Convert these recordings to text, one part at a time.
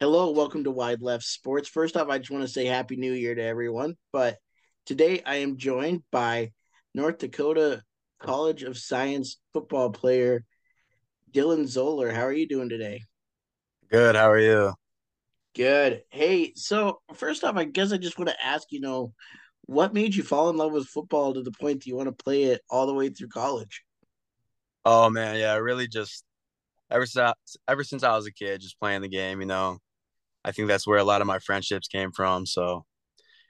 Hello, welcome to Wide Left Sports. First off, I just want to say Happy New Year to everyone. But today I am joined by North Dakota College of Science football player Dylan Zoller. How are you doing today? Good. How are you? Good. Hey, so first off, I guess I just want to ask, you know, what made you fall in love with football to the point that you want to play it all the way through college? Oh man, yeah, I really just ever since ever since I was a kid, just playing the game. You know, I think that's where a lot of my friendships came from. So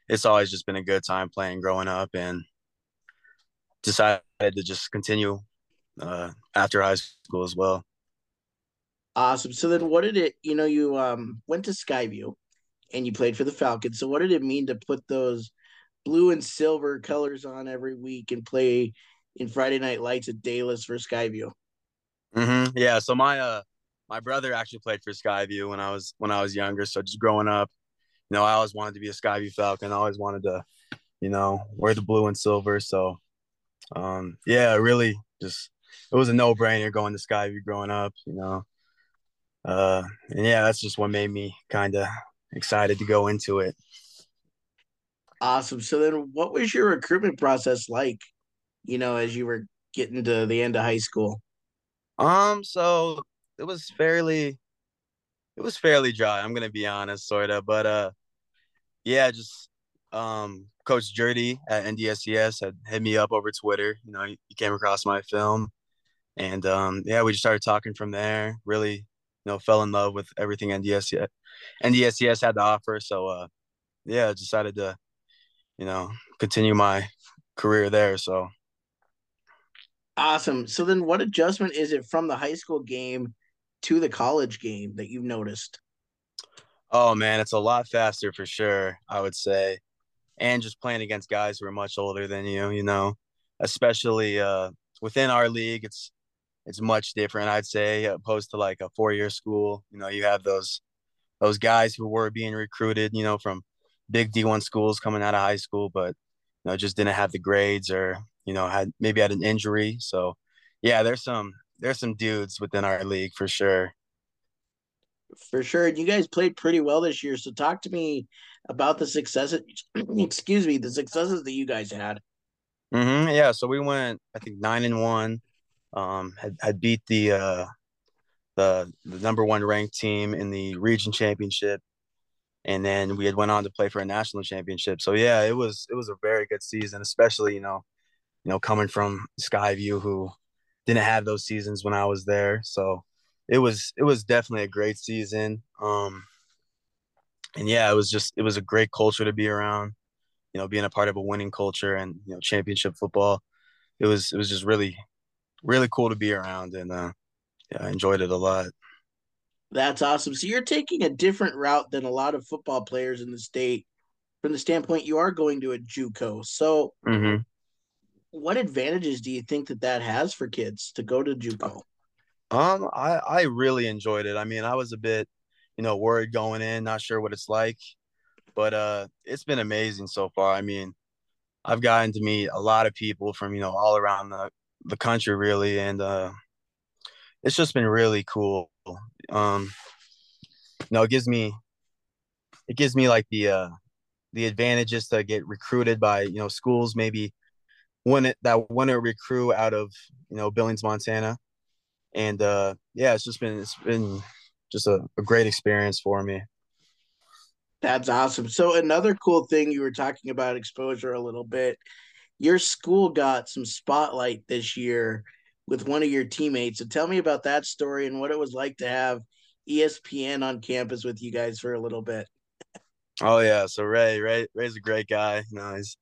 it's always just been a good time playing growing up, and decided to just continue uh, after high school as well. Awesome. So then what did it, you know, you um went to Skyview and you played for the Falcons. So what did it mean to put those blue and silver colors on every week and play in Friday Night Lights at Daylis for Skyview? Mm-hmm. Yeah. So my uh my brother actually played for Skyview when I was when I was younger. So just growing up, you know, I always wanted to be a Skyview Falcon. I always wanted to, you know, wear the blue and silver. So um yeah, really just it was a no brainer going to Skyview growing up, you know. Uh and yeah, that's just what made me kind of excited to go into it. Awesome. So then what was your recruitment process like, you know, as you were getting to the end of high school? Um, so it was fairly it was fairly dry, I'm gonna be honest, sort of. But uh yeah, just um Coach Jurdy at NDSCS had hit me up over Twitter. You know, he, came across my film and um yeah, we just started talking from there. Really, you know, fell in love with everything NDSCS NDSCS had to offer. So uh yeah, decided to, you know, continue my career there. So Awesome. So then what adjustment is it from the high school game to the college game that you've noticed? oh man, it's a lot faster for sure, I would say. and just playing against guys who are much older than you, you know, especially uh, within our league, it's it's much different, I'd say, opposed to like a four year school. You know, you have those those guys who were being recruited, you know, from big D one schools coming out of high school, but you know, just didn't have the grades or you know had maybe had an injury. So yeah, there's some there's some dudes within our league for sure. For sure. And you guys played pretty well this year. So talk to me about the successes, excuse me, the successes that you guys had. hmm Yeah, so we went I think nine and one. Um, had had beat the uh the the number one ranked team in the region championship, and then we had went on to play for a national championship. So yeah, it was it was a very good season, especially you know you know coming from Skyview who didn't have those seasons when I was there. So it was it was definitely a great season. Um, and yeah, it was just it was a great culture to be around. You know, being a part of a winning culture and you know championship football. It was it was just really really cool to be around, and uh, yeah, I enjoyed it a lot. That's awesome. So you're taking a different route than a lot of football players in the state from the standpoint you are going to a JUCO. So hmm what advantages do you think that that has for kids to go to JUCO? Um, I I really enjoyed it. I mean, I was a bit, you know, worried going in, not sure what it's like, but uh, it's been amazing so far. I mean, I've gotten to meet a lot of people from you know all around the the country, really, and uh, it's just been really cool. Um, you know, it gives me it gives me like the uh the advantages to get recruited by you know schools maybe when it that want to recruit out of you know Billings, Montana, and uh, yeah, it's just been it's been just a, a great experience for me. That's awesome. So another cool thing you were talking about exposure a little bit. Your school got some spotlight this year with one of your teammates. So tell me about that story and what it was like to have ESPN on campus with you guys for a little bit. Oh yeah, so Ray, Ray, Ray's a great guy. You know, he's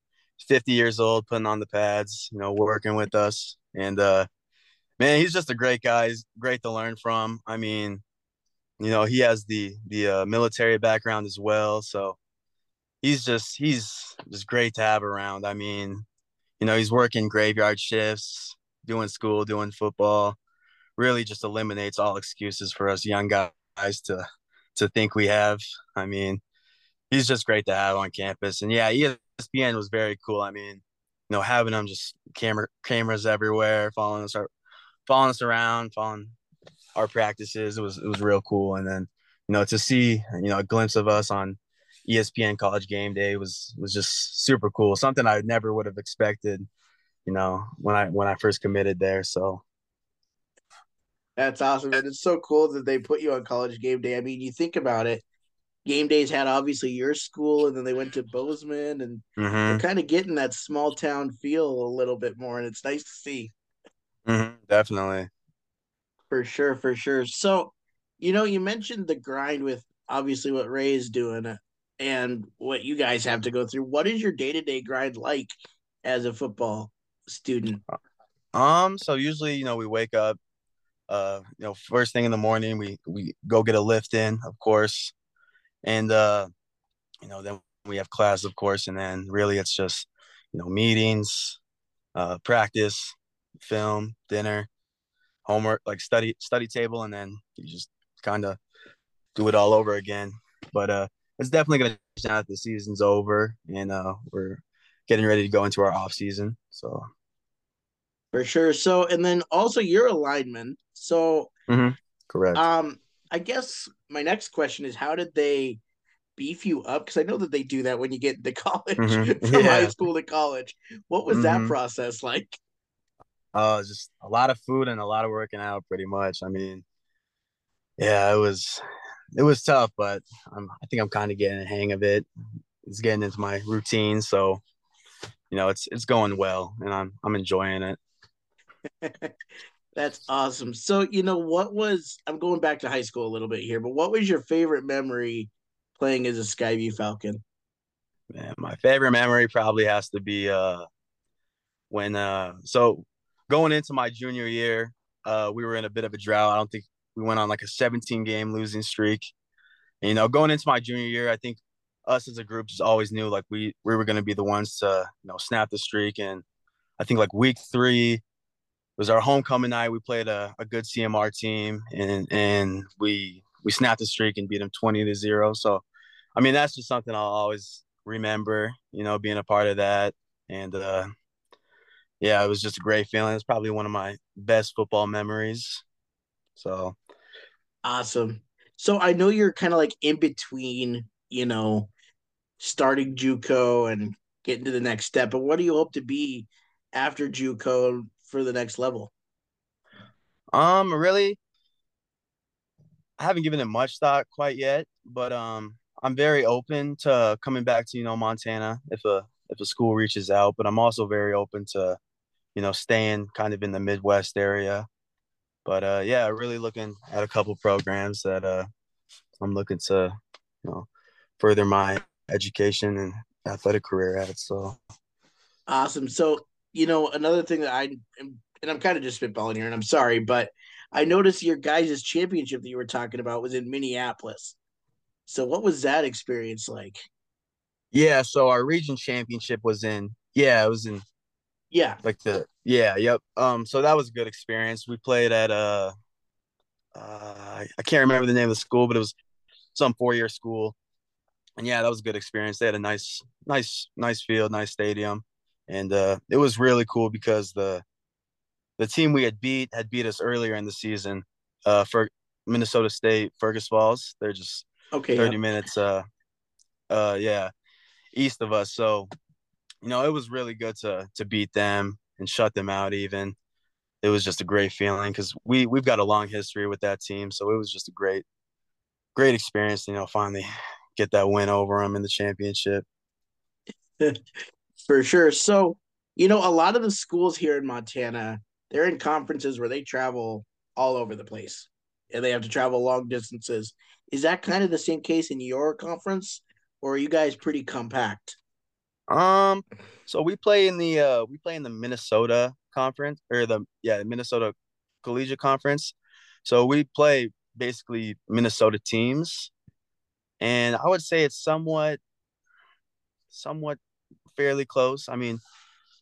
50 years old, putting on the pads. You know, working with us, and uh, man, he's just a great guy. He's great to learn from. I mean, you know, he has the the uh, military background as well, so he's just he's just great to have around. I mean, you know, he's working graveyard shifts, doing school, doing football. Really, just eliminates all excuses for us young guys to to think we have. I mean, he's just great to have on campus. And yeah, ESPN was very cool. I mean, you know, having them just camera cameras everywhere, following us, following us around, following our practices. It was it was real cool. And then you know, to see you know a glimpse of us on ESPN College Game Day was was just super cool. Something I never would have expected, you know, when I when I first committed there. So that's awesome, and it's so cool that they put you on College Game Day. I mean, you think about it. Game days had obviously your school, and then they went to Bozeman, and mm-hmm. they're kind of getting that small town feel a little bit more, and it's nice to see. Mm-hmm, definitely, for sure, for sure. So, you know, you mentioned the grind with obviously what Ray is doing and what you guys have to go through. What is your day to day grind like as a football student? Um, so usually, you know, we wake up, uh, you know, first thing in the morning, we we go get a lift in, of course, and uh, you know, then we have class, of course, and then really it's just, you know, meetings, uh, practice, film, dinner, homework, like study study table, and then you just kind of do it all over again. But uh, it's definitely going to now that the season's over and uh, we're getting ready to go into our off season. So for sure. So and then also you're a lineman. So mm-hmm. correct. Um, I guess my next question is how did they beef you up? Because I know that they do that when you get into college mm-hmm. from yeah. high school to college. What was mm-hmm. that process like? Uh, just a lot of food and a lot of working out, pretty much. I mean, yeah, it was it was tough, but I'm, I think I'm kind of getting a hang of it. It's getting into my routine, so you know, it's it's going well, and I'm I'm enjoying it. That's awesome. So, you know, what was I'm going back to high school a little bit here, but what was your favorite memory playing as a Skyview Falcon? Man, my favorite memory probably has to be uh when uh so going into my junior year, uh we were in a bit of a drought. I don't think we went on like a 17 game losing streak. And, you know, going into my junior year, I think us as a group just always knew like we we were going to be the ones to you know snap the streak. And I think like week three was our homecoming night. We played a, a good CMR team, and and we we snapped the streak and beat them 20 to zero. So, I mean, that's just something I'll always remember. You know, being a part of that, and uh, yeah, it was just a great feeling. It's probably one of my best football memories. So Awesome. So I know you're kind of like in between, you know, starting JUCO and getting to the next step. But what do you hope to be after JUCO for the next level? Um, really, I haven't given it much thought quite yet, but um, I'm very open to coming back to you know Montana if a if a school reaches out. But I'm also very open to, you know, staying kind of in the Midwest area but uh, yeah, really looking at a couple programs that uh, I'm looking to, you know, further my education and athletic career at. So awesome. So you know, another thing that I am, and I'm kind of just spitballing here, and I'm sorry, but I noticed your guys' championship that you were talking about was in Minneapolis. So what was that experience like? Yeah, so our region championship was in yeah, it was in yeah. Like the yeah, yep. Um, so that was a good experience. We played at uh, uh I can't remember the name of the school, but it was some four year school. And yeah, that was a good experience. They had a nice, nice, nice field, nice stadium. And uh it was really cool because the the team we had beat had beat us earlier in the season, uh for Minnesota State, Fergus Falls. They're just okay 30 minutes uh uh yeah, east of us. So you know, it was really good to to beat them and shut them out even. It was just a great feeling because we we've got a long history with that team, so it was just a great great experience. You know, finally get that win over them in the championship. For sure. So, you know, a lot of the schools here in Montana, they're in conferences where they travel all over the place and they have to travel long distances. Is that kind of the same case in your conference, or are you guys pretty compact? Um, so we play in the uh we play in the Minnesota conference or the yeah, the Minnesota Collegiate Conference. So we play basically Minnesota teams. And I would say it's somewhat somewhat fairly close. I mean,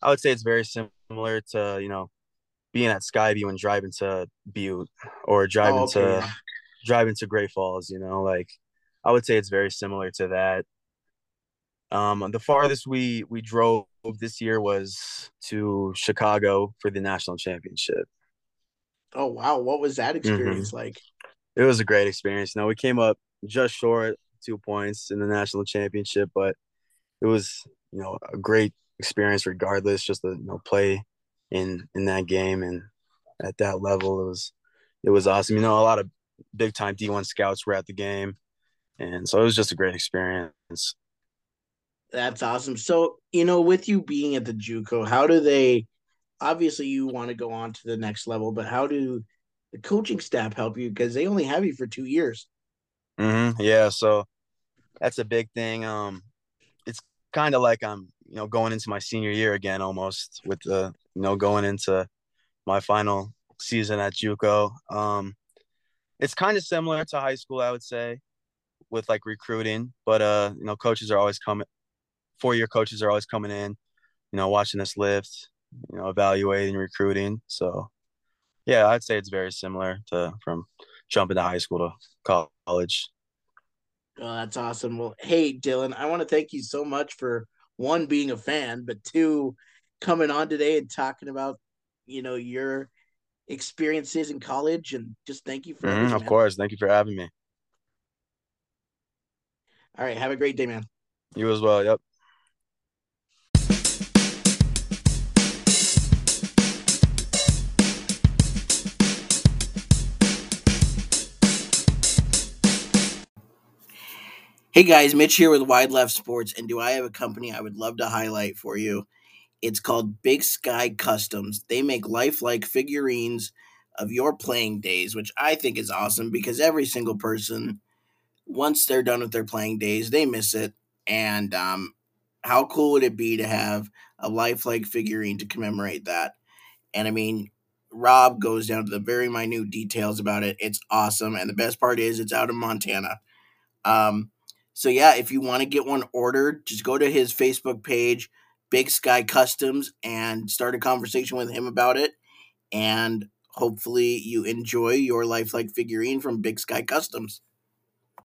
I would say it's very similar to, you know, being at Skyview and driving to Butte or driving oh, okay. to driving to Great Falls, you know, like I would say it's very similar to that. Um, the farthest we we drove this year was to Chicago for the national championship. Oh wow, what was that experience mm-hmm. like? It was a great experience. You know, we came up, just short two points in the national championship, but it was you know a great experience regardless. Just to you know play in in that game and at that level, it was it was awesome. You know, a lot of big time D1 scouts were at the game, and so it was just a great experience. That's awesome. So you know, with you being at the JUCO, how do they? Obviously, you want to go on to the next level, but how do the coaching staff help you because they only have you for two years? Mm-hmm. Yeah, so that's a big thing. Um, kind of like I'm, you know, going into my senior year again, almost with the, you know, going into my final season at JUCO. Um, it's kind of similar to high school, I would say, with like recruiting. But uh, you know, coaches are always coming. Four year coaches are always coming in, you know, watching us lift, you know, evaluating, recruiting. So, yeah, I'd say it's very similar to from jumping to high school to college. Oh, that's awesome. Well, hey, Dylan, I want to thank you so much for one being a fan, but two coming on today and talking about you know your experiences in college and just thank you for mm-hmm, of man. course. Thank you for having me. All right have a great day man. You as well. Yep Hey guys, Mitch here with Wide Left Sports, and do I have a company I would love to highlight for you? It's called Big Sky Customs. They make lifelike figurines of your playing days, which I think is awesome because every single person, once they're done with their playing days, they miss it. And um, how cool would it be to have a lifelike figurine to commemorate that? And I mean, Rob goes down to the very minute details about it. It's awesome. And the best part is it's out of Montana. Um, so yeah, if you want to get one ordered, just go to his Facebook page, Big Sky Customs and start a conversation with him about it. And hopefully, you enjoy your lifelike figurine from Big Sky Customs.